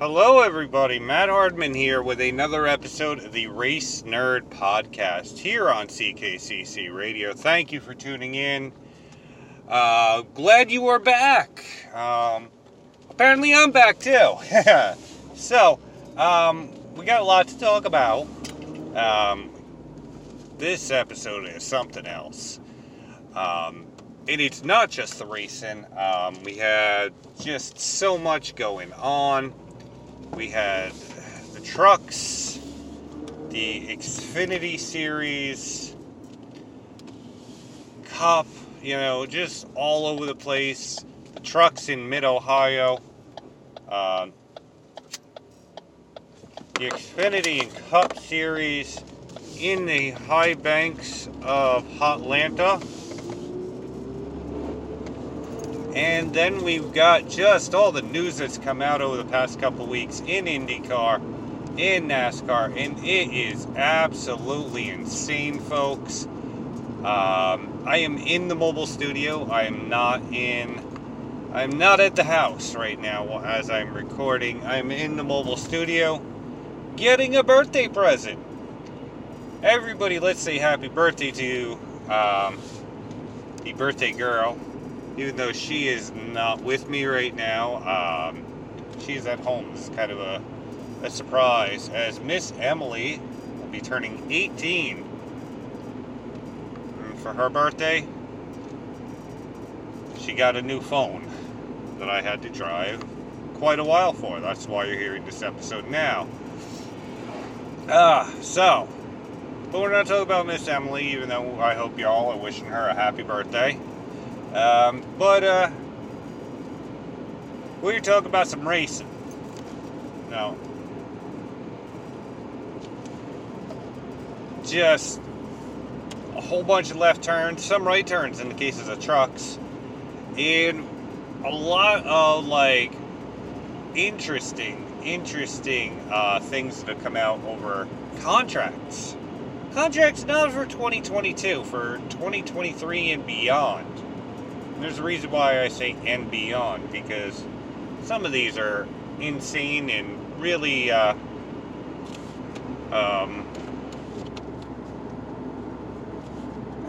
Hello, everybody. Matt Hardman here with another episode of the Race Nerd Podcast here on CKCC Radio. Thank you for tuning in. Uh, glad you are back. Um, apparently, I'm back too. so, um, we got a lot to talk about. Um, this episode is something else. Um, and it's not just the racing. Um, we had just so much going on. We had the trucks, the Xfinity Series, Cup, you know, just all over the place. The trucks in mid Ohio. Um, the Xfinity and Cup Series in the high banks of Hotlanta. And then we've got just all the news that's come out over the past couple weeks in IndyCar, in NASCAR, and it is absolutely insane, folks. Um, I am in the mobile studio. I am not in. I'm not at the house right now as I'm recording. I'm in the mobile studio getting a birthday present. Everybody, let's say happy birthday to um, the birthday girl even though she is not with me right now. Um, she's at home. It's kind of a, a surprise, as Miss Emily will be turning 18 and for her birthday. She got a new phone that I had to drive quite a while for. That's why you're hearing this episode now. Ah, uh, so, but we're not talking about Miss Emily, even though I hope y'all are wishing her a happy birthday. Um, but uh, we're talking about some racing. Now, just a whole bunch of left turns, some right turns in the cases of trucks, and a lot of like interesting, interesting uh, things that have come out over contracts. Contracts not for 2022, for 2023 and beyond there's a reason why I say and beyond because some of these are insane and really uh, um,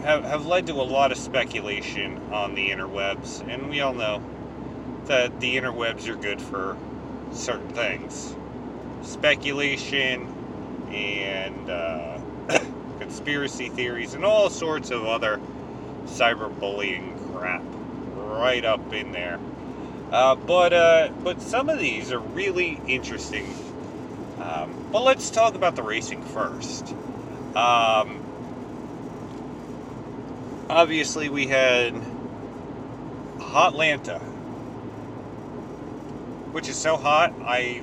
have, have led to a lot of speculation on the interwebs, and we all know that the interwebs are good for certain things. Speculation and uh, conspiracy theories and all sorts of other cyberbullying crap right up in there. Uh, but uh, but some of these are really interesting. Um, but let's talk about the racing first. Um, obviously, we had Hotlanta, which is so hot I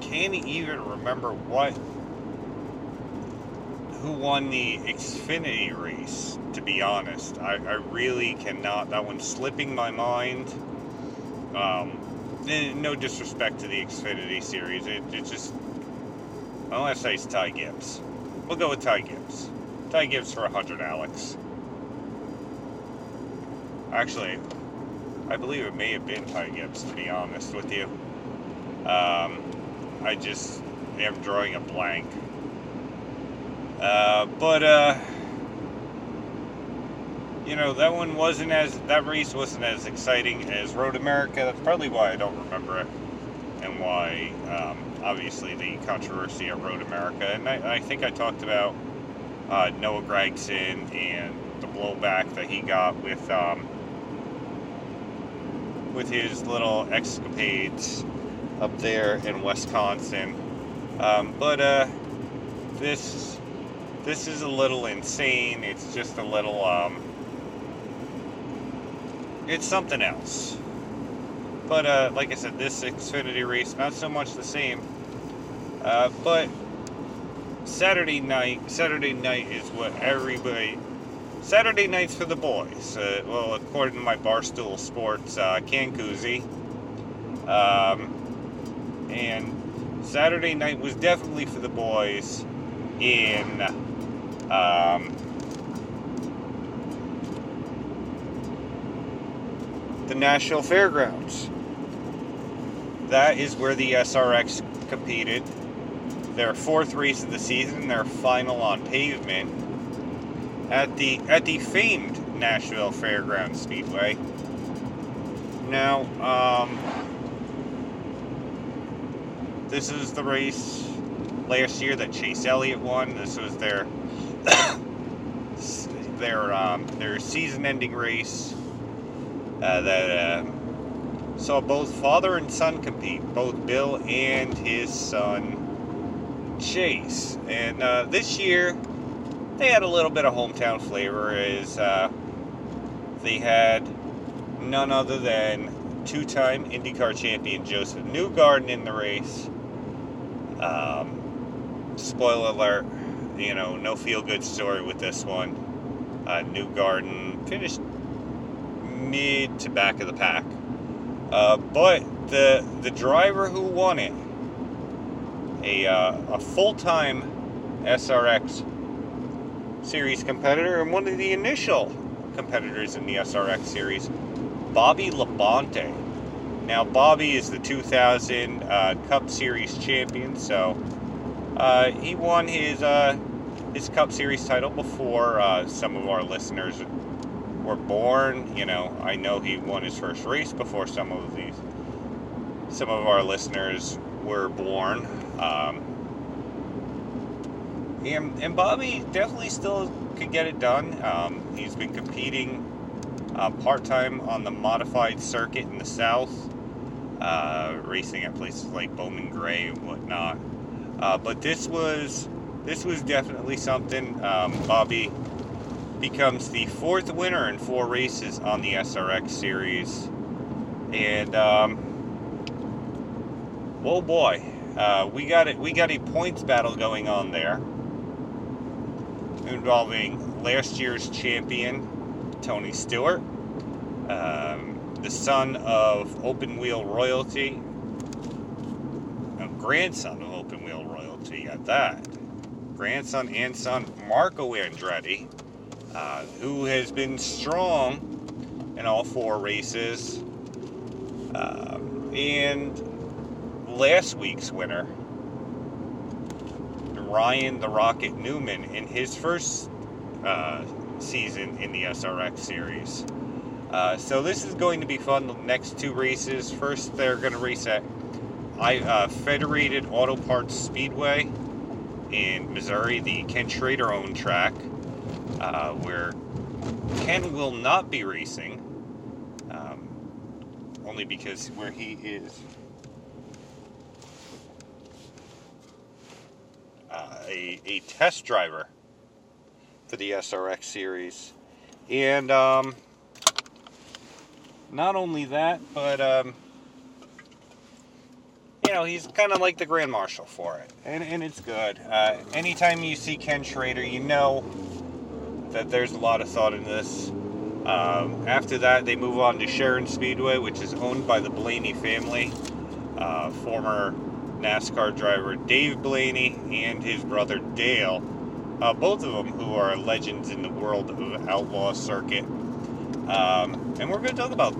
can't even remember what who won the Xfinity race, to be honest. I, I really cannot. That one's slipping my mind. Um, no disrespect to the Xfinity series. It, it just. I want to say it's Ty Gibbs. We'll go with Ty Gibbs. Ty Gibbs for 100, Alex. Actually, I believe it may have been Ty Gibbs, to be honest with you. Um, I just am drawing a blank. Uh, but uh, you know that one wasn't as that race wasn't as exciting as Road America. That's probably why I don't remember it, and why um, obviously the controversy of Road America. And I, I think I talked about uh, Noah Gragson and the blowback that he got with um, with his little escapades up there in Wisconsin. Um, but uh, this this is a little insane. It's just a little, um, it's something else. But, uh, like I said, this Xfinity race, not so much the same. Uh, but Saturday night, Saturday night is what everybody, Saturday night's for the boys. Uh, well, according to my Barstool Sports, uh. Um, and Saturday night was definitely for the boys in um, the Nashville Fairgrounds. that is where the SRX competed. Their fourth race of the season, their final on pavement at the at the famed Nashville Fairgrounds Speedway. Now, um, this is the race last year that Chase Elliott won. This was their their um, their season-ending race uh, that uh, saw both father and son compete, both Bill and his son Chase. And uh, this year, they had a little bit of hometown flavor, as uh, they had none other than two-time IndyCar champion Josef Newgarden in the race. Um, spoiler alert, you know, no feel-good story with this one. Uh, Newgarden finished mid to back of the pack. Uh, but the the driver who won it, a uh, a full time SRX series competitor and one of the initial competitors in the SRX series, Bobby Labonte. Now Bobby is the 2000 uh, Cup Series champion, so uh, he won his uh, his Cup Series title before uh, some of our listeners were born. You know, I know he won his first race before some of these, some of our listeners were born. Um, and, and Bobby definitely still could get it done. Um, he's been competing uh, part time on the modified circuit in the South, uh, racing at places like Bowman Gray and whatnot. Uh, but this was this was definitely something. Um, Bobby becomes the fourth winner in four races on the SRX series. And um, oh boy, uh, we got it. We got a points battle going on there, involving last year's champion Tony Stewart, um, the son of open wheel royalty, grandson of open wheel royalty at that, grandson and son Marco Andretti uh, who has been strong in all four races. Uh, and last week's winner, Ryan the Rocket Newman, in his first uh, season in the SRX series. Uh, so this is going to be fun. The next two races. First, they're going to race at I, uh, Federated Auto Parts Speedway in Missouri, the Ken Schrader owned track uh, where Ken will not be racing, um, only because where he is uh, a, a test driver for the SRX series. And um, not only that, but um, know, he's kind of like the Grand Marshal for it. And, and it's good. Uh, anytime you see Ken Schrader, you know that there's a lot of thought in this. Um, after that, they move on to Sharon Speedway, which is owned by the Blaney family. Uh, former NASCAR driver Dave Blaney and his brother Dale, uh, both of them who are legends in the world of outlaw circuit. Um, and we're going to talk about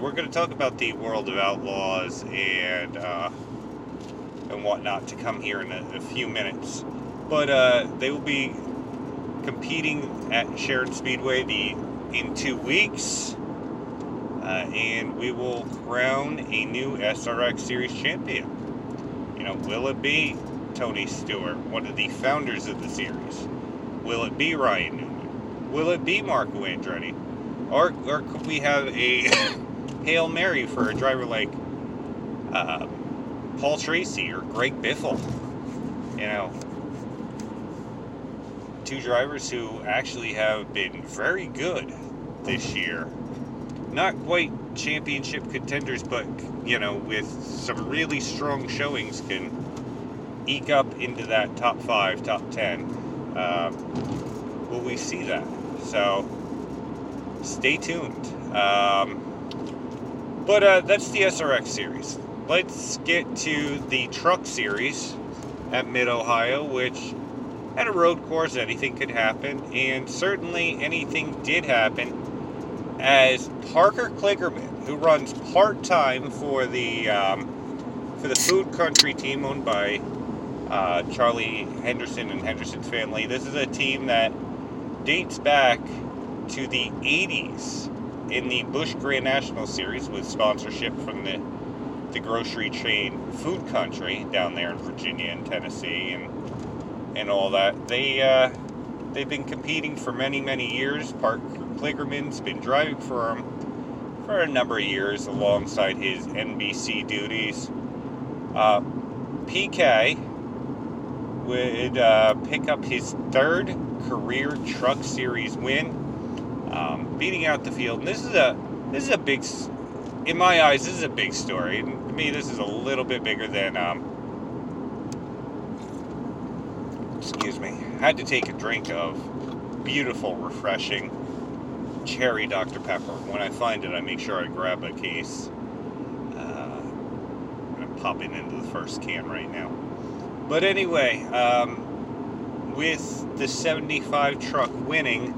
we're going to talk about the world of outlaws and uh, and whatnot to come here in a, a few minutes. But uh, they will be competing at Sharon Speedway the in two weeks, uh, and we will crown a new SRX Series champion. You know, will it be Tony Stewart, one of the founders of the series? Will it be Ryan Newman? Will it be Marco Andretti? Or, or could we have a Hail Mary for a driver like uh, Paul Tracy or Greg Biffle? You know, two drivers who actually have been very good this year. Not quite championship contenders, but you know, with some really strong showings, can eke up into that top five, top ten. Um, will we see that? So stay tuned. Um, but uh, that's the SRX series. Let's get to the truck series at Mid Ohio, which at a road course, anything could happen, and certainly anything did happen as Parker Kligerman, who runs part time for the um, for the Food Country team owned by uh, Charlie Henderson and Henderson's family. This is a team that dates back to the 80s in the Busch Grand National Series with sponsorship from the the grocery chain Food Country down there in Virginia and Tennessee and and all that. They uh, they've been competing for many many years. Parker Kligerman's been driving for them for a number of years alongside his NBC duties. Uh, PK would uh, pick up his third career Truck Series win, um, beating out the field. And this is a this is a big, in my eyes, this is a big story. To me, this is a little bit bigger than. Um, excuse me. I had to take a drink of beautiful, refreshing cherry Dr. Pepper. When I find it, I make sure I grab a case. Uh, I'm popping into the first can right now. But anyway, um, with the 75 truck winning,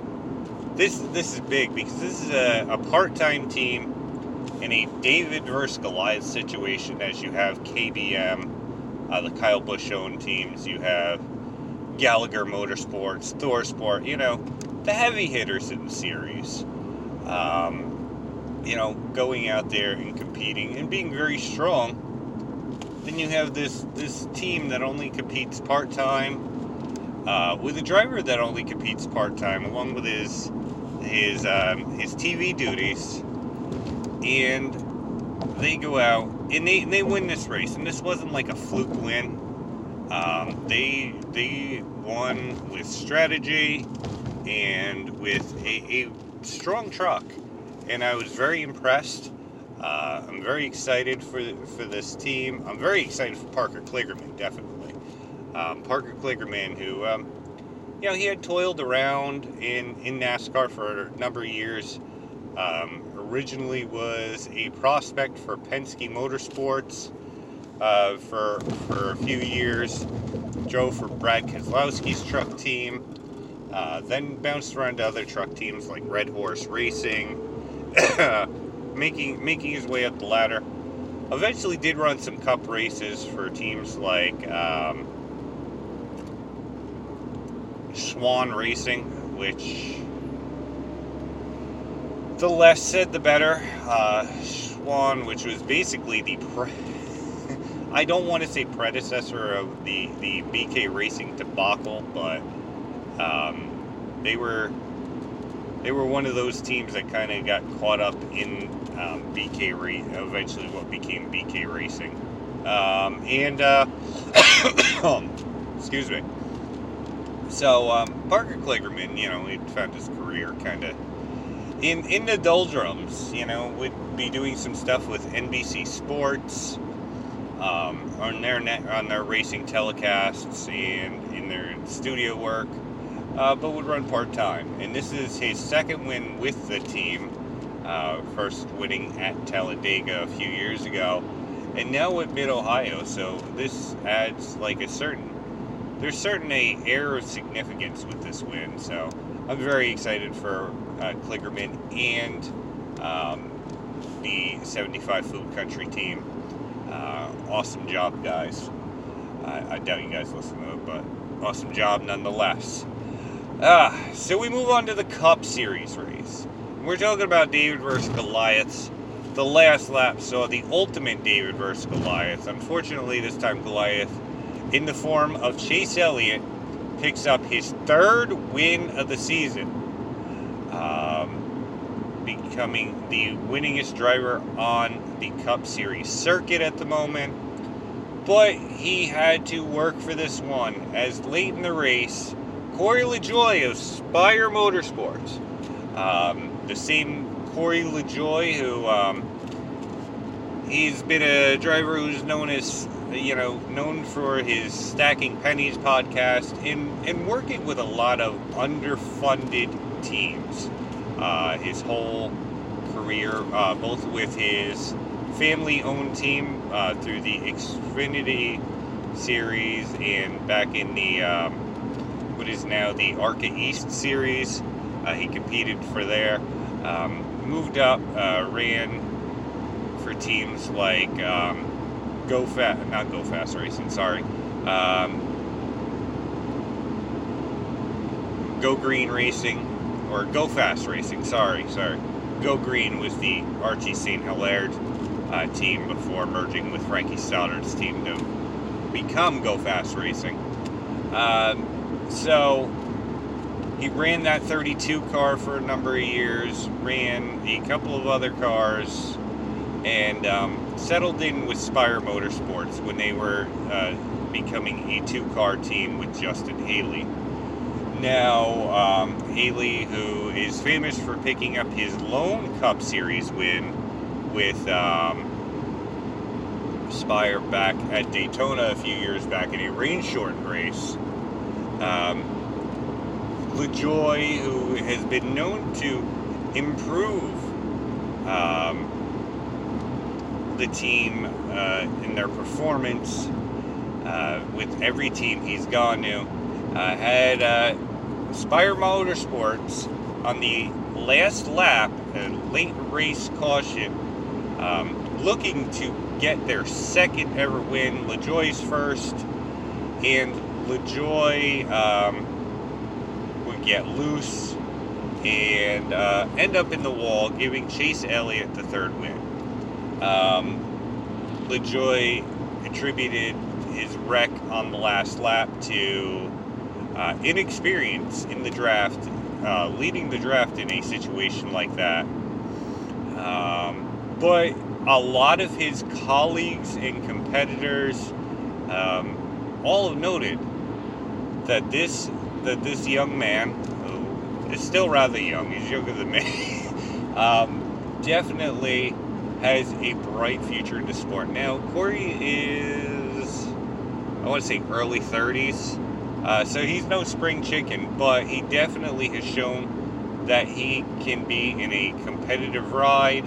this this is big because this is a, a part-time team in a David versus Goliath situation. As you have KBM, uh, the Kyle Busch owned teams, you have Gallagher Motorsports, Thor Sport, you know, the heavy hitters in the series. Um, you know, going out there and competing and being very strong. Then you have this this team that only competes part time, uh, with a driver that only competes part time, along with his his um, his TV duties, and they go out and they, they win this race. And this wasn't like a fluke win. Um, they they won with strategy and with a, a strong truck, and I was very impressed. Uh, I'm very excited for for this team. I'm very excited for Parker Kligerman, definitely. Um, Parker Kligerman, who um, you know he had toiled around in in NASCAR for a number of years. Um, originally was a prospect for Penske Motorsports uh, for for a few years. Drove for Brad Keselowski's truck team. Uh, then bounced around to other truck teams like Red Horse Racing, making making his way up the ladder. Eventually, did run some Cup races for teams like um, Swan Racing, which the less said, the better. Uh, Swan, which was basically the pre- I don't want to say predecessor of the the BK Racing debacle, but um, they were they were one of those teams that kind of got caught up in um, BK Ra- eventually what became BK Racing, um, and uh, excuse me. So um, Parker Kligerman, you know, he found his career kind of in in the doldrums. You know, would be doing some stuff with NBC Sports um, on their net, on their racing telecasts and in their studio work, uh, but would run part time. And this is his second win with the team. Uh, first winning at Talladega a few years ago, and now at Mid Ohio. So this adds like a certain there's certainly air of significance with this win. So I'm very excited for uh, Kligerman and um, the 75 Food Country team. Uh, awesome job, guys. I, I, doubt you guys listen to it, but awesome job nonetheless. Ah, so we move on to the Cup Series race. We're talking about David versus Goliath. The last lap saw the ultimate David versus Goliath. Unfortunately, this time Goliath, in the form of Chase Elliott, picks up his third win of the season, becoming the winningest driver on the Cup Series circuit at the moment. But he had to work for this one, as late in the race, Corey LaJoie of Spire Motorsports, um, the same Corey LaJoie who um, he's been a driver who's known as you know, known for his Stacking Pennies podcast and, and working with a lot of underfunded teams. Uh, his whole career, uh, both with his family owned team uh, through the Xfinity series and back in the um, what is now the ARCA East series. Uh, he competed for there. Um, moved up, uh, ran for teams like. Um, Go Fast, not Go Fast Racing, sorry. Um, Go Green Racing, or Go Fast Racing, sorry, sorry. Go Green was the Archie St. Hilaire uh, team before merging with Frankie Stoddard's team to become Go Fast Racing. Um, so he ran that 32 car for a number of years, ran a couple of other cars, and um, settled in with Spire Motorsports when they were uh, becoming a two car team with Justin Haley. Now, um, Haley, who is famous for picking up his lone Cup Series win with um, Spire back at Daytona a few years back in a rain shortened race. Um, who has been known to improve um, the team uh, in their performance uh, with every team he's gone to, uh, had uh, Spire Motorsports on the last lap, a late race caution, um, looking to get their second ever win. LaJoie's first, and LaJoie um, would get loose and uh, end up in the wall, giving Chase Elliott the third win. Um, LaJoie attributed his wreck on the last lap to uh, inexperience in the draft, uh, leading the draft in a situation like that. Um, but a lot of his colleagues and competitors um, all have noted that this that this young man, who is still rather young, he's younger than me, um, definitely has a bright future in the sport. Now, Corey is, I want to say, early 30s. Uh, so he's no spring chicken, but he definitely has shown that he can be in a competitive ride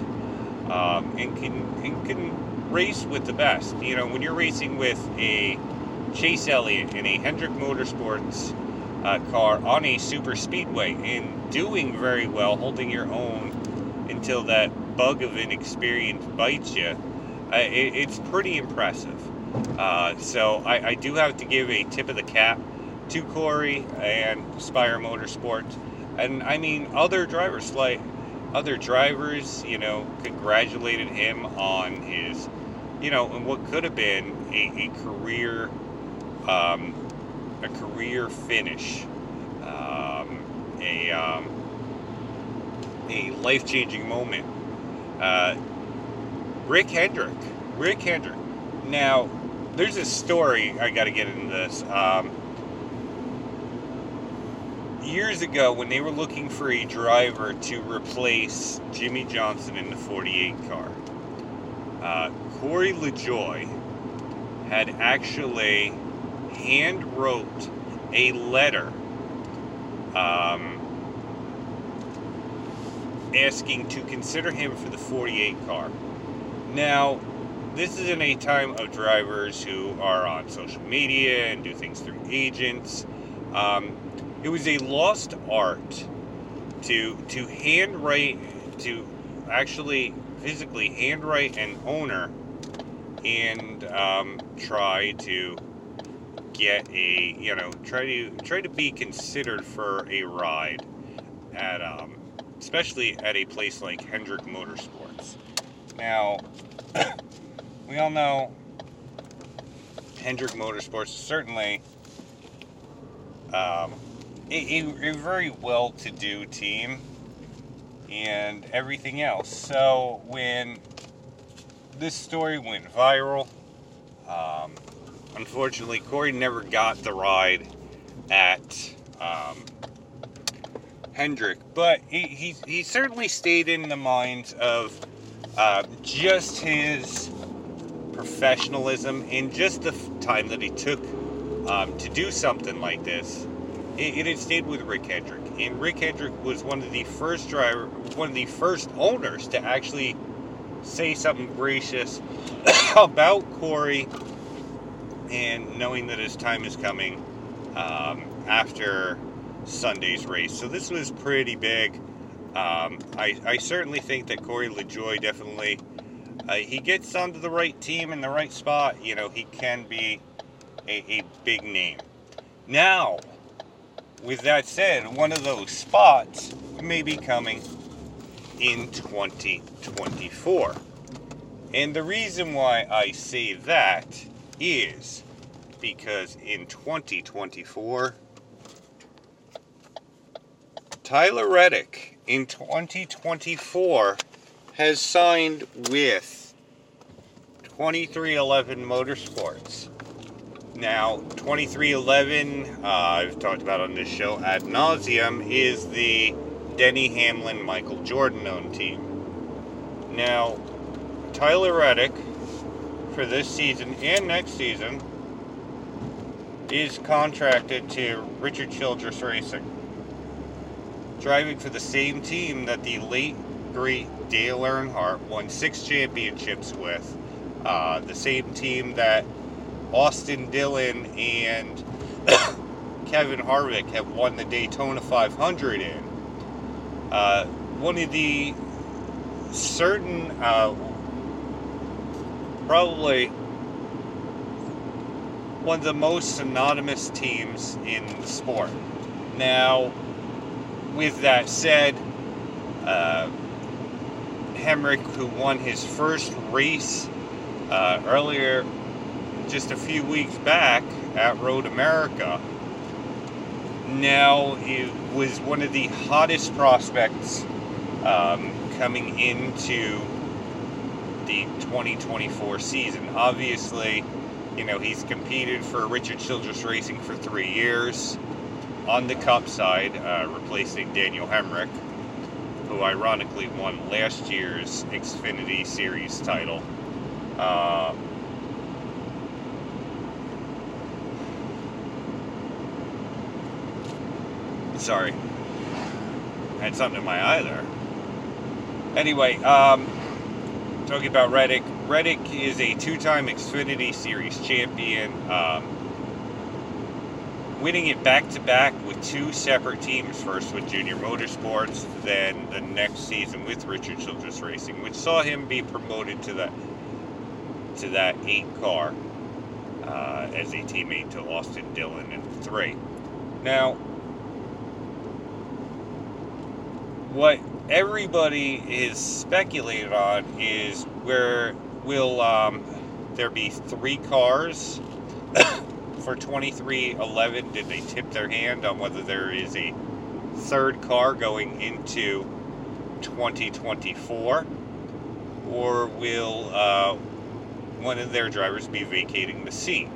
um, and can and can race with the best. You know, when you're racing with a Chase Elliott in a Hendrick Motorsports uh, car on a super speedway and doing very well, holding your own until that bug of inexperience bites you, uh, it, it's pretty impressive. Uh, so I, I do have to give a tip of the cap to Corey and Spire Motorsports. And I mean, other drivers, like other drivers, you know, congratulated him on his, you know, and what could have been a, a career, um, a career finish, um, a, um, a life changing moment. Uh, Rick Hendrick. Rick Hendrick. Now, there's a story, I got to get into this. Um, years ago when they were looking for a driver to replace Jimmie Johnson in the 48 car, uh, Corey LaJoie had actually hand wrote a letter um, asking to consider him for the 48 car. Now, this is in a time of drivers who are on social media and do things through agents. Um, it was a lost art to to handwrite to actually physically handwrite an owner and um, try to get a you know try to try to be considered for a ride at um, especially at a place like Hendrick Motorsports. Now we all know Hendrick Motorsports certainly um, a, a, a very well to do team and everything else. So when this story went viral, um, unfortunately, Corey never got the ride at um, Hendrick, but he, he, he, certainly stayed in the minds of uh, just his professionalism and just the time that he took um, to do something like this it, it had stayed with Rick Hendrick, and Rick Hendrick was one of the first driver, one of the first owners to actually say something gracious about Corey, and knowing that his time is coming um, after Sunday's race. So this was pretty big. Um, I, I, certainly think that Corey LaJoie definitely uh, he gets onto the right team in the right spot, you know, he can be a, a big name. Now, with that said, one of those spots may be coming in 2024. And the reason why I say that is because in 2024, Tyler Reddick in 2024 has signed with 2311 Motorsports. Now, 2311, uh, I've talked about on this show ad nauseum, is the Denny Hamlin Michael Jordan owned team. Now, Tyler Reddick, for this season and next season, is contracted to Richard Childress Racing, driving for the same team that the late, great Dale Earnhardt won six championships with. Uh, the same team that Austin Dillon and Kevin Harvick have won the Daytona 500 in. Uh, one of the certain, uh, probably one of the most synonymous teams in the sport. Now, with that said, uh, Hemric, who won his first race uh, earlier, just a few weeks back at Road America, now it was one of the hottest prospects um, coming into the 2024 season. Obviously, you know, he's competed for Richard Childress Racing for three years on the Cup side, uh, replacing Daniel Hemric, who ironically won last year's Xfinity Series title. Uh, sorry, I had something in my eye there. Anyway, um, talking about Reddick. Reddick is a two-time Xfinity Series champion. Um, winning it back to back with two separate teams, first with Junior Motorsports, then the next season with Richard Childress Racing, which saw him be promoted to that to that eight car uh, as a teammate to Austin Dillon in three. Now, what everybody is speculated on is where will um, there be three cars for 2311 did they tip their hand on whether there is a third car going into 2024 or will uh, one of their drivers be vacating the seat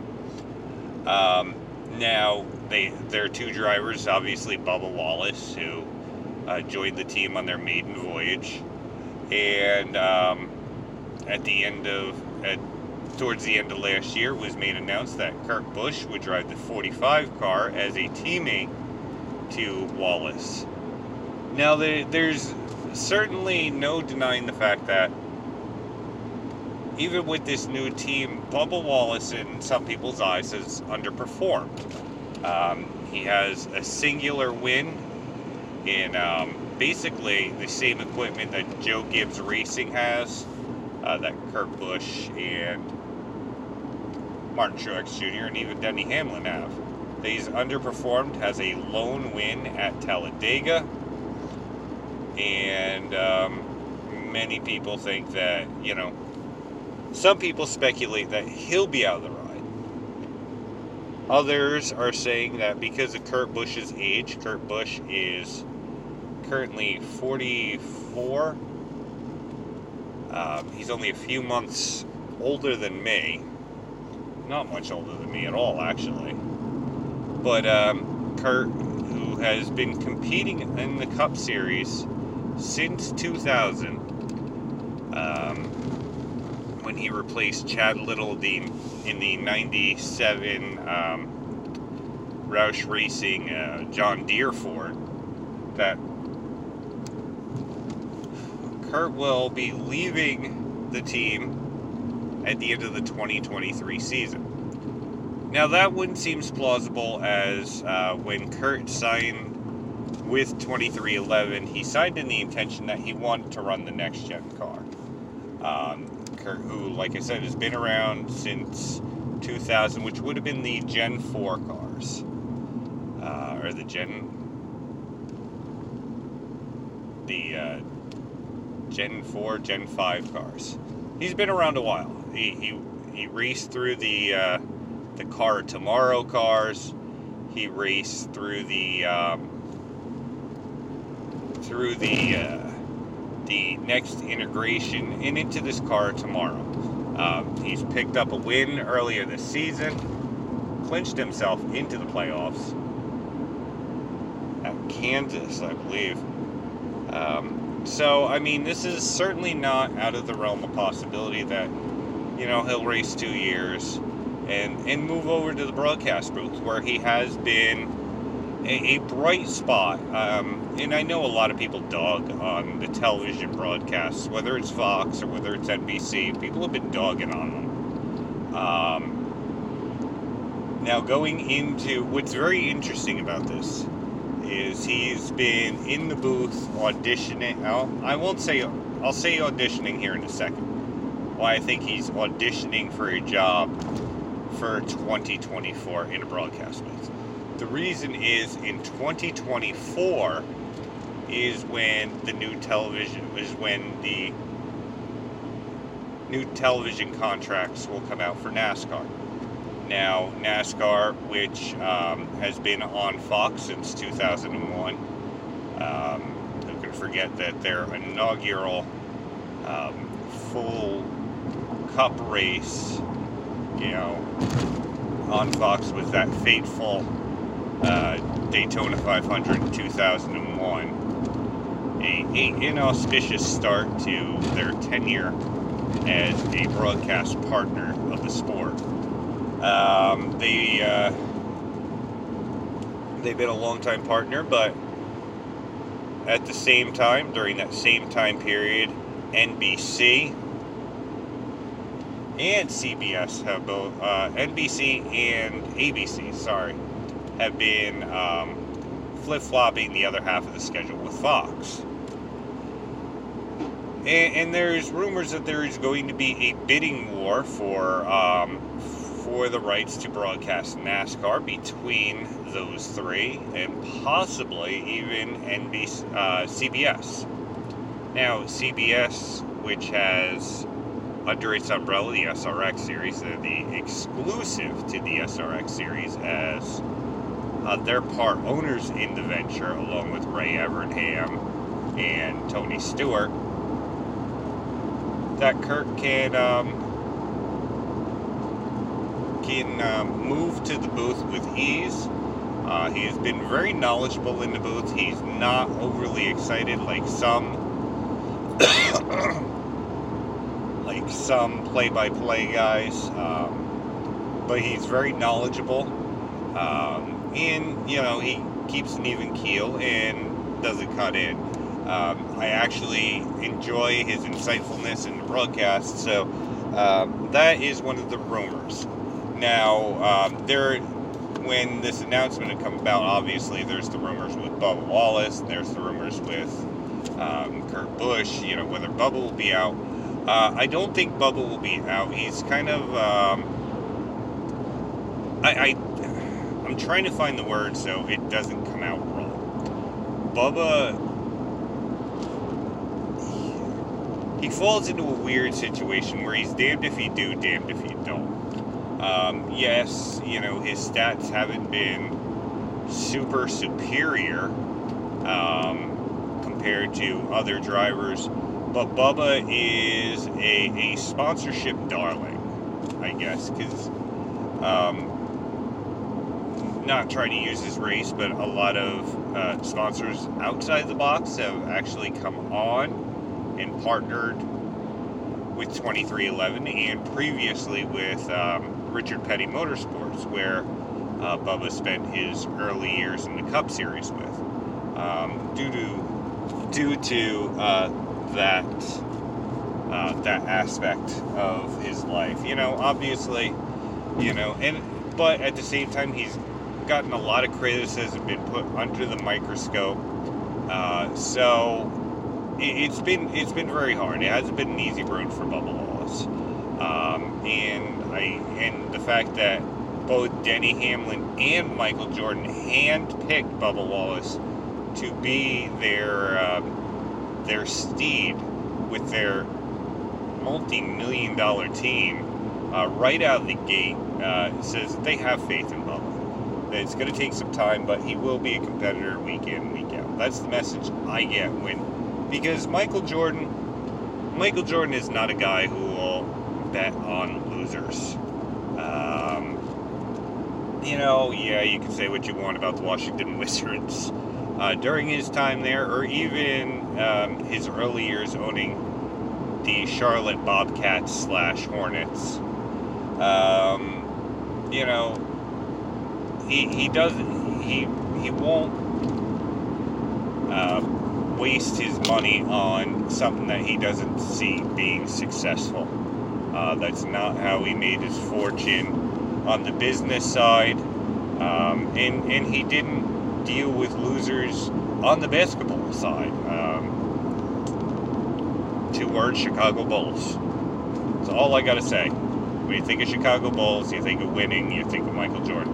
um, now they there are two drivers obviously Bubba Wallace who uh, joined the team on their maiden voyage and um, at the end of at towards the end of last year, was made announced that Kurt Busch would drive the 45 car as a teammate to Wallace. Now, there's certainly no denying the fact that even with this new team, Bubba Wallace, in some people's eyes, has underperformed. Um, he has a singular win in um, basically the same equipment that Joe Gibbs Racing has, uh, that Kurt Busch and Martin Truex Jr. and even Denny Hamlin have. He's underperformed, has a lone win at Talladega, and um, many people think that, you know, some people speculate that he'll be out of the ride. Others are saying that because of Kurt Busch's age, Kurt Busch is currently 44. Um, he's only a few months older than me not much older than me at all, actually. But um, Kurt, who has been competing in the Cup Series since 2000, um, when he replaced Chad Littledean in the 97 um, Roush Racing uh, John Deere Ford, that Kurt will be leaving the team at the end of the 2023 season. Now, that one seems plausible as uh, when Kurt signed with 2311, he signed in the intention that he wanted to run the next gen car. Um, Kurt, who, like I said, has been around since 2000, which would have been the Gen 4 cars. Uh, or the Gen. The uh, Gen 4, Gen 5 cars. He's been around a while. He, he, he raced through the, uh, the Car Tomorrow cars. He raced through the. Um, through the uh, the next integration and into this car tomorrow. Um, he's picked up a win earlier this season, clinched himself into the playoffs at Kansas, I believe. Um, so, I mean, this is certainly not out of the realm of possibility that, you know, he'll race two years and, and move over to the broadcast booth where he has been a, a bright spot. Um, and I know a lot of people dog on the television broadcasts, whether it's Fox or whether it's NBC. People have been dogging on them. Um, now, going into what's very interesting about this is he's been in the booth auditioning. I'll, I won't say I'll say auditioning here in a second. Why I think he's auditioning for a job for 2024 in a broadcast booth. The reason is in 2024 is when the new television is when the new television contracts will come out for NASCAR. Now, NASCAR, which um, has been on Fox since 2001, um, who can forget that their inaugural um, full cup race, you know, on Fox was that fateful uh, Daytona 500 in 2001. A, a inauspicious start to their tenure as a broadcast partner of the sport. Um, uh, they've been a long-time partner, but at the same time, during that same time period, NBC and CBS have both uh, NBC and ABC, sorry, have been um, flip flopping the other half of the schedule with Fox. And, and, there's rumors that there is going to be a bidding war for um, for the rights to broadcast NASCAR between those three, and possibly even NBC, uh, CBS. Now, CBS, which has under its umbrella the SRX series, they're the exclusive to the SRX series as uh, they're part owners in the venture, along with Ray Evernham and Tony Stewart. That Kurt can um, can um, move to the booth with ease. Uh, he has been very knowledgeable in the booth. He's not overly excited like some like some play-by-play guys, um, but he's very knowledgeable. Um, and you know he keeps an even keel and doesn't cut in. Um, I actually enjoy his insightfulness in the broadcast, so um, that is one of the rumors. Now, um, there, when this announcement had come about, obviously there's the rumors with Bubba Wallace, there's the rumors with um, Kurt Busch, you know, whether Bubba will be out. Uh, I don't think Bubba will be out. He's kind of, um, I, I I'm trying to find the word so it doesn't come out wrong. Bubba, he falls into a weird situation where he's damned if you do, damned if you don't. Um, yes, you know, his stats haven't been super superior um, compared to other drivers, but Bubba is a, a sponsorship darling, I guess, because um, not trying to use his race, but a lot of uh, sponsors outside the box have actually come on and partnered with 2311 and previously with um, Richard Petty Motorsports, where uh, Bubba spent his early years in the Cup Series with. Um, due to due to uh, that uh, that aspect of his life, you know, obviously, you know, and but at the same time, he's gotten a lot of criticism, been put under the microscope. Uh, so it, has been it's been very hard. It hasn't been an easy road for Bubba Wallace. Um, and And the fact that both Denny Hamlin and Michael Jordan handpicked Bubba Wallace to be their um, their steed with their multi-million dollar team uh, right out of the gate uh, says they have faith in Bubba. That it's going to take some time, but he will be a competitor week in, week out. That's the message I get when because Michael Jordan, Michael Jordan is not a guy who will bet on losers. Um, you know, yeah, you can say what you want about the Washington Wizards. Uh, during his time there, or even um, his early years owning the Charlotte Bobcats slash Hornets. Um, you know, he he does he he won't uh, waste his money on something that he doesn't see being successful. Uh, that's not how he made his fortune on the business side, um, and and he didn't deal with losers on the basketball side. Um, two words Chicago Bulls. That's all I got to say. When you think of Chicago Bulls, you think of winning, you think of Michael Jordan.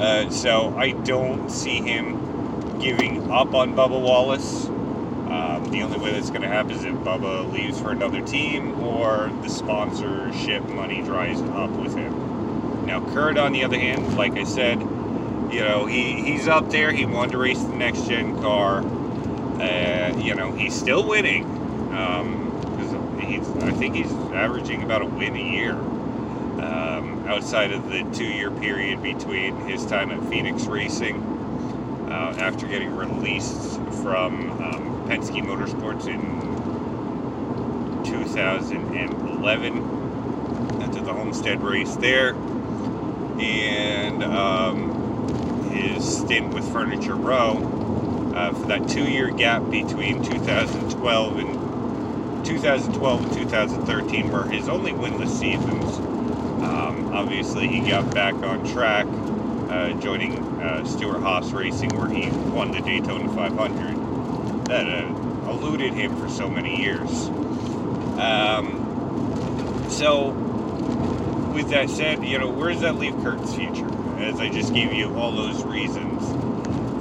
Uh, so I don't see him giving up on Bubba Wallace. The only way that's going to happen is if Bubba leaves for another team or the sponsorship money dries up with him. Now, Kurt, on the other hand, like I said, you know, he, he's up there. He wanted to race the next gen car. Uh, you know, he's still winning. Um, he's, I think he's averaging about a win a year. Um, outside of the two-year period between his time at Phoenix Racing, uh, after getting released from um, Penske Motorsports in 2011 after the Homestead race there, and um, his stint with Furniture Row. Uh, for that two-year gap between 2012 and 2012 and 2013 were his only winless seasons. Um, obviously, he got back on track, uh, joining uh, Stewart Haas Racing, where he won the Daytona 500. That uh, eluded him for so many years. Um, so, with that said, you know, where does that leave Kurt's future? As I just gave you all those reasons.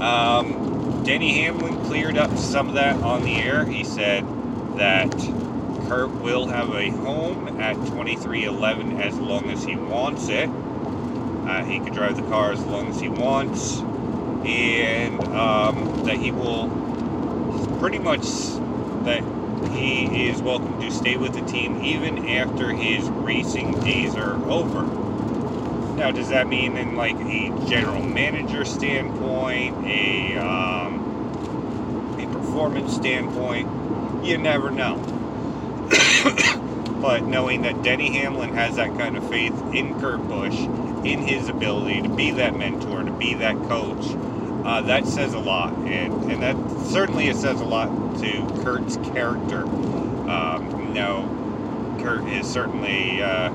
Um, Denny Hamlin cleared up some of that on the air. He said that Kurt will have a home at 2311 as long as he wants it. Uh, he can drive the car as long as he wants, and um, that he will pretty much that he is welcome to stay with the team even after his racing days are over. Now, does that mean in like a general manager standpoint, a um, a performance standpoint? You never know. but knowing that Denny Hamlin has that kind of faith in Kurt Busch, in his ability to be that mentor, to be that coach, uh, that says a lot, and and that certainly it says a lot to Kurt's character. Um, you know, Kurt is certainly. Uh,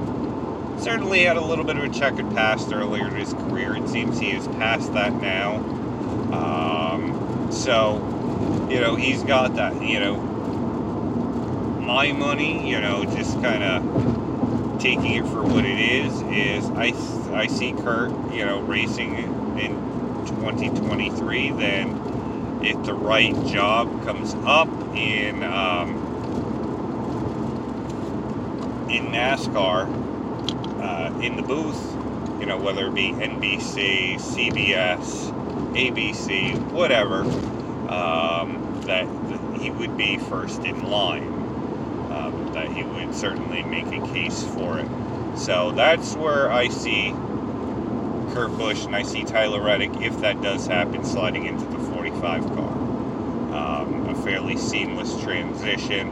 certainly had a little bit of a checkered past earlier in his career. It seems he is past that now. Um, so, you know, he's got that, you know, my money, you know, just kind of taking it for what it is, is I, I see Kurt, you know, racing in 2023, then if the right job comes up in, um, in NASCAR, uh, in the booth, you know, whether it be NBC, CBS, ABC, whatever, um, that, that, he would be first in line. That he would certainly make a case for it. So that's where I see Kurt Busch and I see Tyler Reddick, if that does happen, sliding into the 45 car. Um, a fairly seamless transition.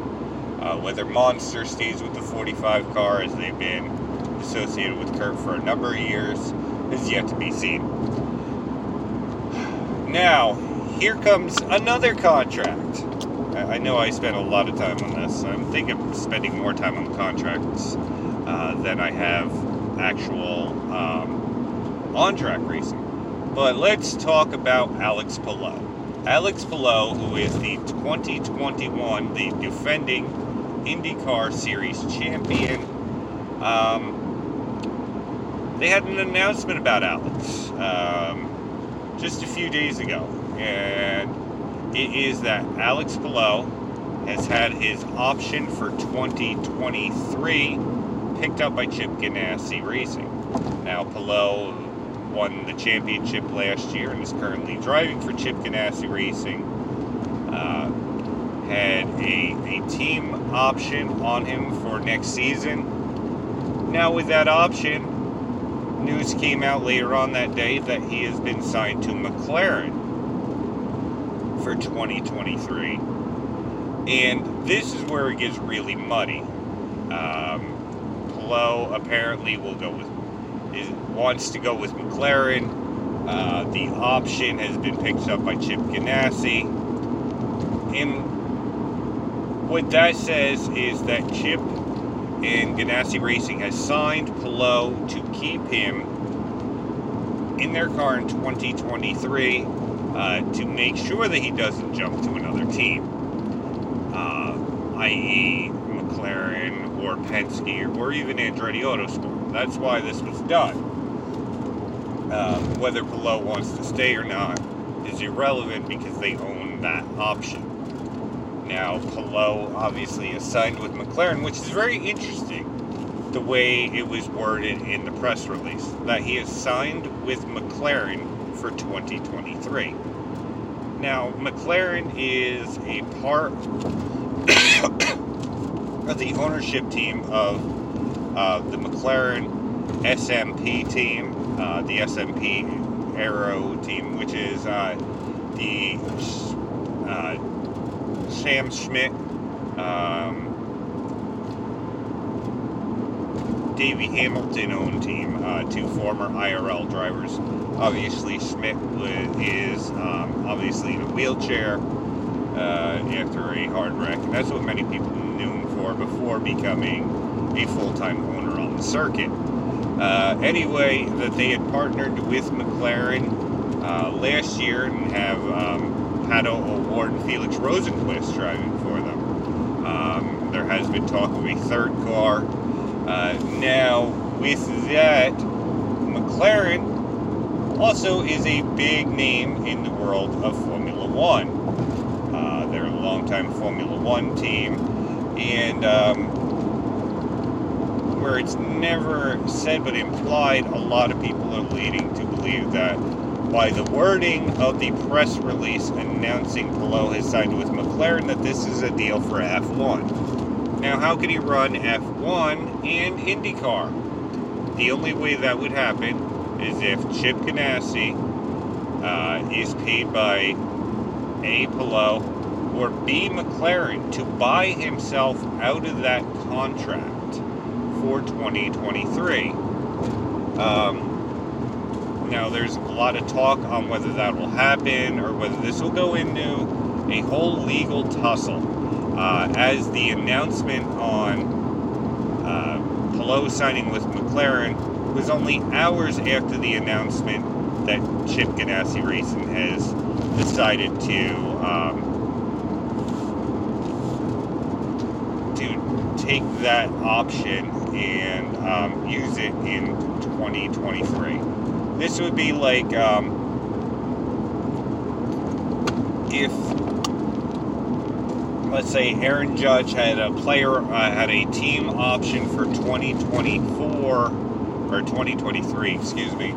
Uh, whether Monster stays with the 45 car as they've been associated with Kurt for a number of years is yet to be seen. Now, here comes another contract. I know I spent a lot of time on this. I'm thinking of spending more time on contracts uh, than I have actual um, on track racing. But let's talk about Alex Palou. Alex Palou, who is the 2021, the defending IndyCar Series champion. Um, they had an announcement about Alex um, just a few days ago, and it is that Alex Palou has had his option for 2023 picked up by Chip Ganassi Racing. Now, Palou won the championship last year and is currently driving for Chip Ganassi Racing. Uh, had a, a team option on him for next season. Now, with that option, news came out later on that day that he has been signed to McLaren for 2023. And this is where it gets really muddy. Um, apparently will go with is, wants to go with McLaren. Uh, the option has been picked up by Chip Ganassi. And what that says is that Chip and Ganassi Racing has signed Palou to keep him in their car in 2023 uh, to make sure that he doesn't jump to another team, uh, i.e., McLaren or Penske or even Andretti Autosport. That's why this was done. Uh, whether Palou wants to stay or not is irrelevant because they own that option. Now, Palou obviously is signed with McLaren, which is very interesting the way it was worded in the press release that he is signed with McLaren for 2023. Now, McLaren is a part of the ownership team of uh, the McLaren SMP team, uh, the SMP Aero team, which is uh, the uh, Sam Schmidt, um, Davey Hamilton owned team, uh, two former IRL drivers. Obviously, Schmidt is um, obviously in a wheelchair uh, after a hard wreck, and that's what many people knew him for before becoming a full-time owner on the circuit. Uh, anyway, that they had partnered with McLaren uh, last year and have um, Pato O'Ward and Felix Rosenqvist driving for them. Um, there has been talk of a third car. Uh, now, with that, McLaren also is a big name in the world of Formula One. Uh, they're a longtime Formula One team, and um, where it's never said but implied, a lot of people are leading to believe that by the wording of the press release announcing Palou has signed with McLaren that this is a deal for F1. Now, how can he run F1 and IndyCar? The only way that would happen is if Chip Ganassi uh, is paid by A. Palou or B. McLaren to buy himself out of that contract for 2023. Um, now, there's a lot of talk on whether that will happen or whether this will go into a whole legal tussle. Uh, as the announcement on Palou signing with McLaren was only hours after the announcement that Chip Ganassi Racing has decided to um, to take that option and um, use it in 2023. This would be like um, if, let's say, Aaron Judge had a player uh, had a team option for 2024 or 2023, excuse me,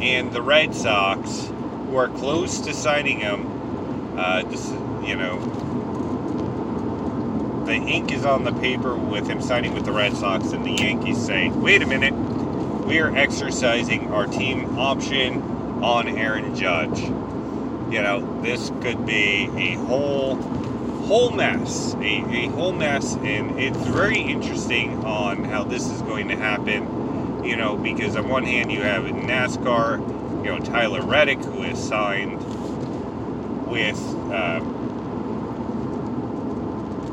and the Red Sox who are close to signing him. Uh, just, you know, the ink is on the paper with him signing with the Red Sox, and the Yankees say, "Wait a minute." we are exercising our team option on Aaron Judge. You know, this could be a whole whole mess, a, a whole mess, and it's very interesting on how this is going to happen. You know, because on one hand you have NASCAR, you know Tyler Reddick who is signed with uh,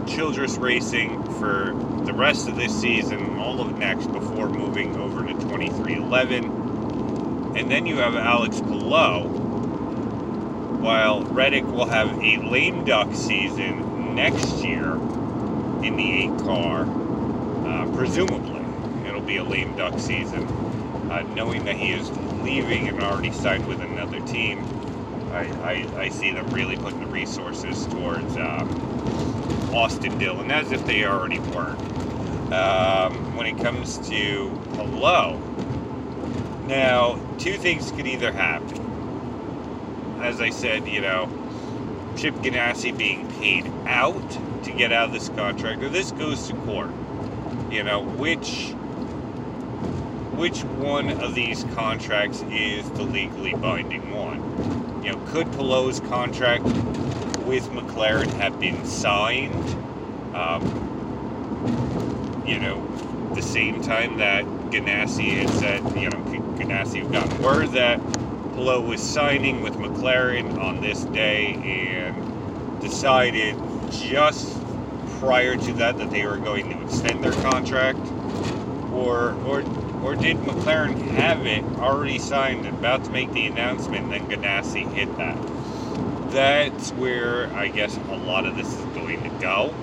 Childress Racing for the rest of this season, all of next, before moving over to 2311. And then you have Alex Palou, while Reddick will have a lame duck season next year in the eight car. Uh, presumably, it'll be a lame duck season. Uh, knowing that he is leaving and already signed with another team, I, I, I see them really putting the resources towards um, Austin Dillon as if they already weren't. Um, when it comes to Palou, now, two things could either happen. As I said, you know, Chip Ganassi being paid out to get out of this contract, or this goes to court. You know, which which one of these contracts is the legally binding one? You know, could Palou's contract with McLaren have been signed? Um, you know, the same time that Ganassi had said, you know, Ganassi had gotten word that Palou was signing with McLaren on this day and decided just prior to that that they were going to extend their contract, or or or did McLaren have it already signed and about to make the announcement, and then Ganassi hit that? That's where I guess a lot of this is going to go.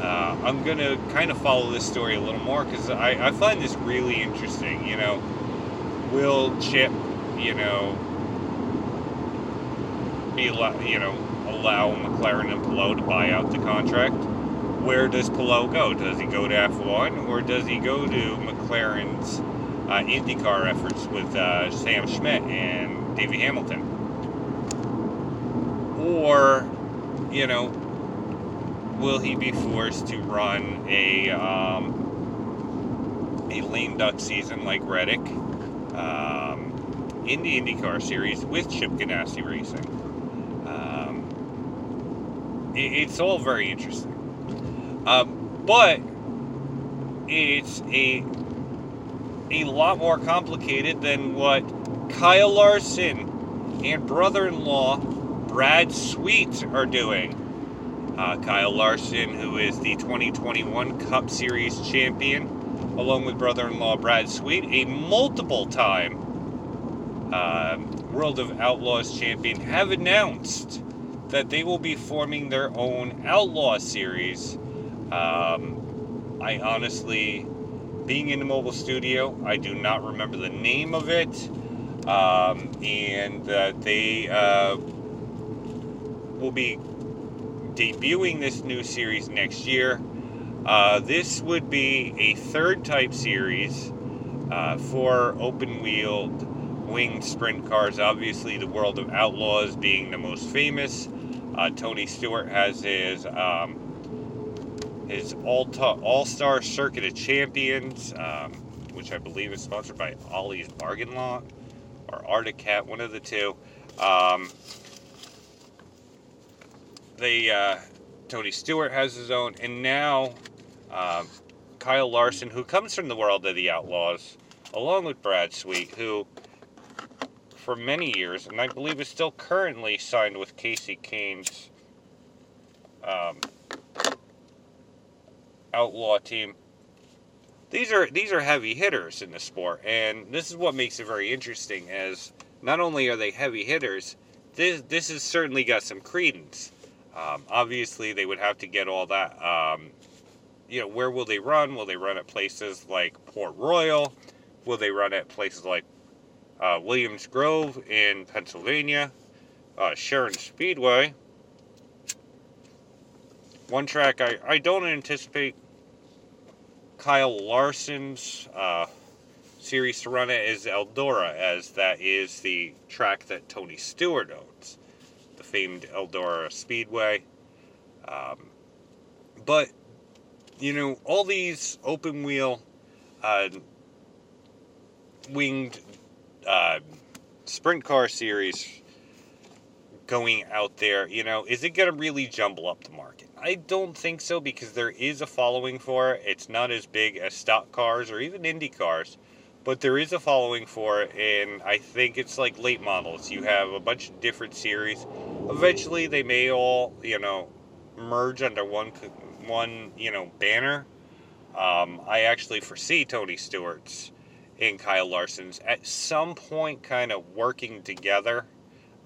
Uh, I'm going to kind of follow this story a little more because I, I find this really interesting. You know, will Chip, you know, be you know allow McLaren and Palou to buy out the contract? Where does Palou go? Does he go to F1 or does he go to McLaren's uh, IndyCar efforts with uh, Sam Schmidt and Davey Hamilton? Or, you know, will he be forced to run a um, a lame duck season like Reddick um, in the IndyCar series with Chip Ganassi Racing? Um, it, it's all very interesting, um, but it's a a lot more complicated than what Kyle Larson and brother-in-law Brad Sweet are doing. Uh, Kyle Larson, who is the 2021 Cup Series champion, along with brother in law Brad Sweet, a multiple time uh, World of Outlaws champion, have announced that they will be forming their own Outlaw series. Um, I honestly, being in the mobile studio, I do not remember the name of it. Um, and uh, they uh, will be debuting this new series next year. Uh, this would be a third type series uh, for open wheeled winged sprint cars. Obviously, the World of Outlaws being the most famous. Uh, Tony Stewart has his um, his All Star Circuit of Champions, um, which I believe is sponsored by Ollie's Bargain Lot or Arctic Cat, one of the two. Um, they uh, Tony Stewart has his own, and now um, Kyle Larson, who comes from the world of the Outlaws, along with Brad Sweet, who for many years, and I believe is still currently signed with Kasey Kahne's um, Outlaw team. These are these are heavy hitters in the sport, and this is what makes it very interesting. As not only are they heavy hitters, this this has certainly got some credence. Um, obviously, they would have to get all that. Um, you know, where will they run? Will they run at places like Port Royal? Will they run at places like uh, Williams Grove in Pennsylvania? Uh, Sharon Speedway. One track I, I don't anticipate Kyle Larson's uh, series to run at is Eldora, as that is the track that Tony Stewart owns the famed Eldora Speedway. Um, but, you know, all these open wheel uh, winged uh, sprint car series going out there, you know, is it going to really jumble up the market? I don't think so because there is a following for it. It's not as big as stock cars or even Indy cars but there is a following for it, and I think it's like late models. You have a bunch of different series. Eventually, they may all, you know, merge under one one, you know, banner. Um, I actually foresee Tony Stewart's and Kyle Larson's at some point kind of working together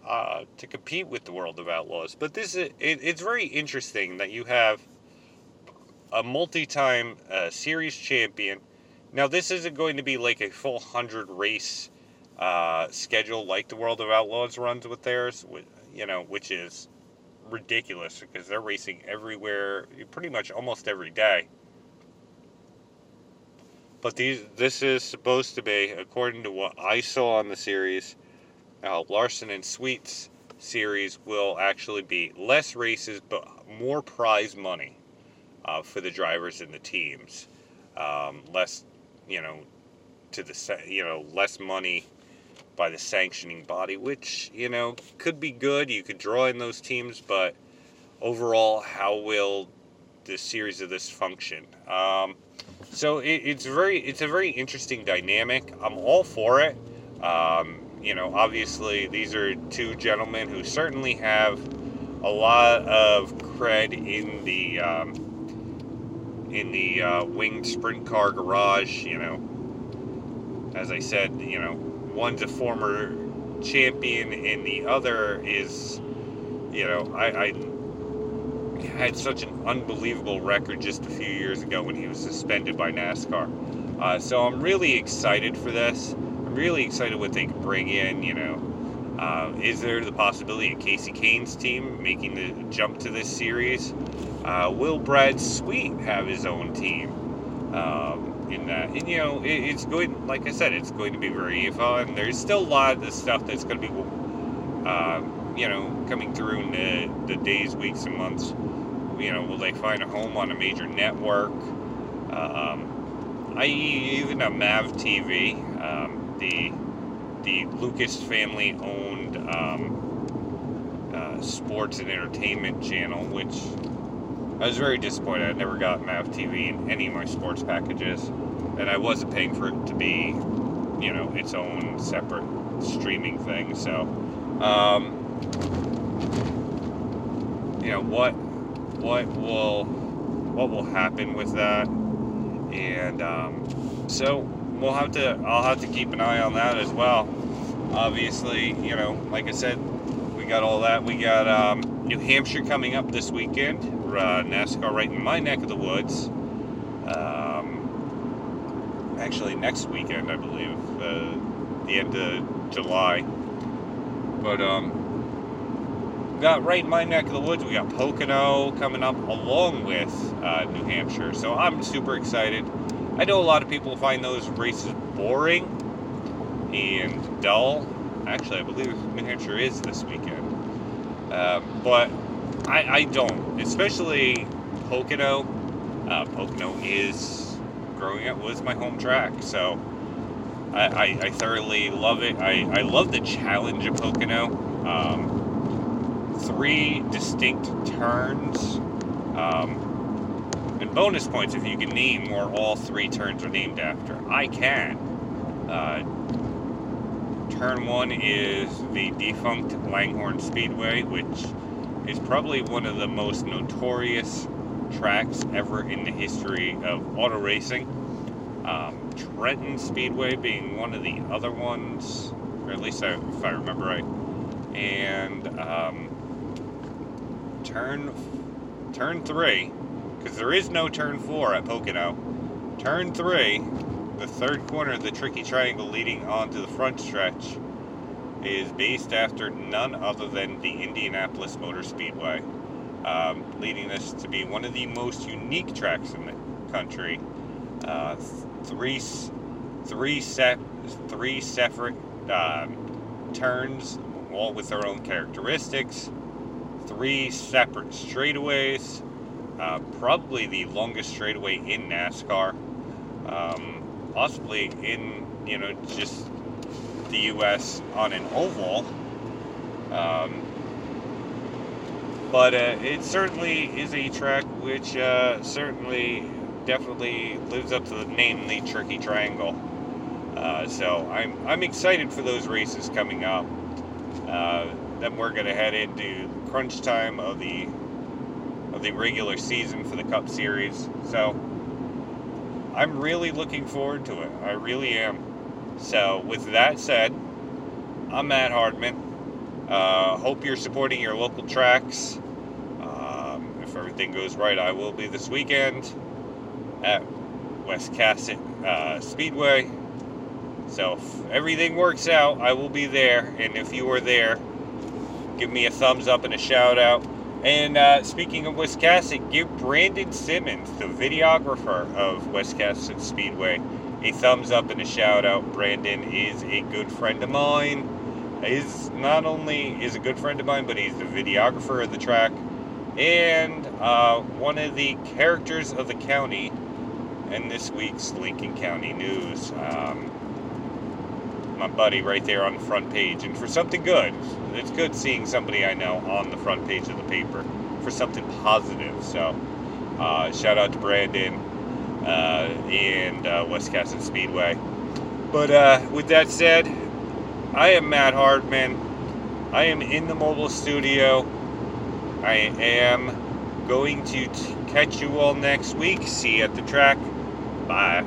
uh, to compete with the World of Outlaws. But this is it, it's very interesting that you have a multi-time uh, series champion. Now this isn't going to be like a full hundred race uh, schedule like the World of Outlaws runs with theirs, you know, which is ridiculous because they're racing everywhere, pretty much almost every day. But these, this is supposed to be, according to what I saw on the series, uh, Larson and Sweet's series will actually be less races but more prize money uh, for the drivers and the teams. Um, less, you know, to the you know less money by the sanctioning body, which you know could be good. You could draw in those teams, but overall, how will the series of this function? Um, so it, it's very it's a very interesting dynamic. I'm all for it. Um, you know, obviously these are two gentlemen who certainly have a lot of cred in the um, in the uh, winged sprint car garage. You know, as I said, you know, one's a former champion, and the other is, you know, I, I had such an unbelievable record just a few years ago when he was suspended by NASCAR. Uh, so I'm really excited for this. I'm really excited what they can bring in. You know, uh, is there the possibility of Kasey Kahne's team making the jump to this series? Uh, will Brad Sweet have his own team um, in that? And, you know, it, it's going, like I said, it's going to be very fun. There's still a lot of the stuff that's going to be, uh, you know, coming through in the, the days, weeks, and months. You know, will they find a home on a major network? Um, I even a Mav TV, um, the the Lucas family owned um, uh, sports and entertainment channel, which I was very disappointed. I never got MAV TV in any of my sports packages, and I wasn't paying for it to be, you know, its own separate streaming thing. So, um, you know, what what will what will happen with that, and um, so we'll have to I'll have to keep an eye on that as well. Obviously, you know, like I said, we got all that. We got um, New Hampshire coming up this weekend. Uh, NASCAR right in my neck of the woods. Um, actually, next weekend, I believe, uh, the end of July. But um, got right in my neck of the woods. We got Pocono coming up along with uh, New Hampshire. So I'm super excited. I know a lot of people find those races boring and dull. Actually, I believe New Hampshire is this weekend. Uh, but I, I, don't, especially Pocono. Uh, Pocono is growing up was my home track, so I, I, I thoroughly love it. I, love the challenge of Pocono. Um, three distinct turns. Um, and bonus points if you can name where all three turns are named after. I can. Uh, turn one is the defunct Langhorne Speedway, which is probably one of the most notorious tracks ever in the history of auto racing. Um, Trenton Speedway being one of the other ones, or at least I, if I remember right. And um, turn turn three because there is no turn four at Pocono. Turn three, the third corner of the tricky triangle leading onto the front stretch, is based after none other than the Indianapolis Motor Speedway, um, leading this to be one of the most unique tracks in the country. Uh, three, three set, three separate um, turns, all with their own characteristics. Three separate straightaways uh, probably the longest straightaway in NASCAR, um, possibly in you know just the U.S. on an oval. Um, but uh, it certainly is a track which uh, certainly definitely lives up to the name, the Tricky Triangle. Uh, so I'm I'm excited for those races coming up. Then we're going to head into crunch time of the of the regular season for the Cup Series. So I'm really looking forward to it. I really am. So, with that said, I'm Matt Hardman. Uh, hope you're supporting your local tracks. Um, if if everything goes right, I will be this weekend at Wiscasset uh, Speedway. So if everything works out, I will be there. And if you are there, give me a thumbs up and a shout out. And uh, speaking of Wiscasset, give Brandon Simmons, the videographer of Wiscasset Speedway, a thumbs up and a shout out. Brandon is a good friend of mine. Is not only is a good friend of mine, but he's the videographer of the track and uh, one of the characters of the county in this week's Lincoln County News. Um, my buddy right there on the front page, and for something good. It's good seeing somebody I know on the front page of the paper for something positive. So, uh, shout out to Brandon uh, and uh, Cassett Speedway. But uh, with that said, I am Matt Hardman. I am in the mobile studio. I am going to t- catch you all next week. See you at the track. Bye.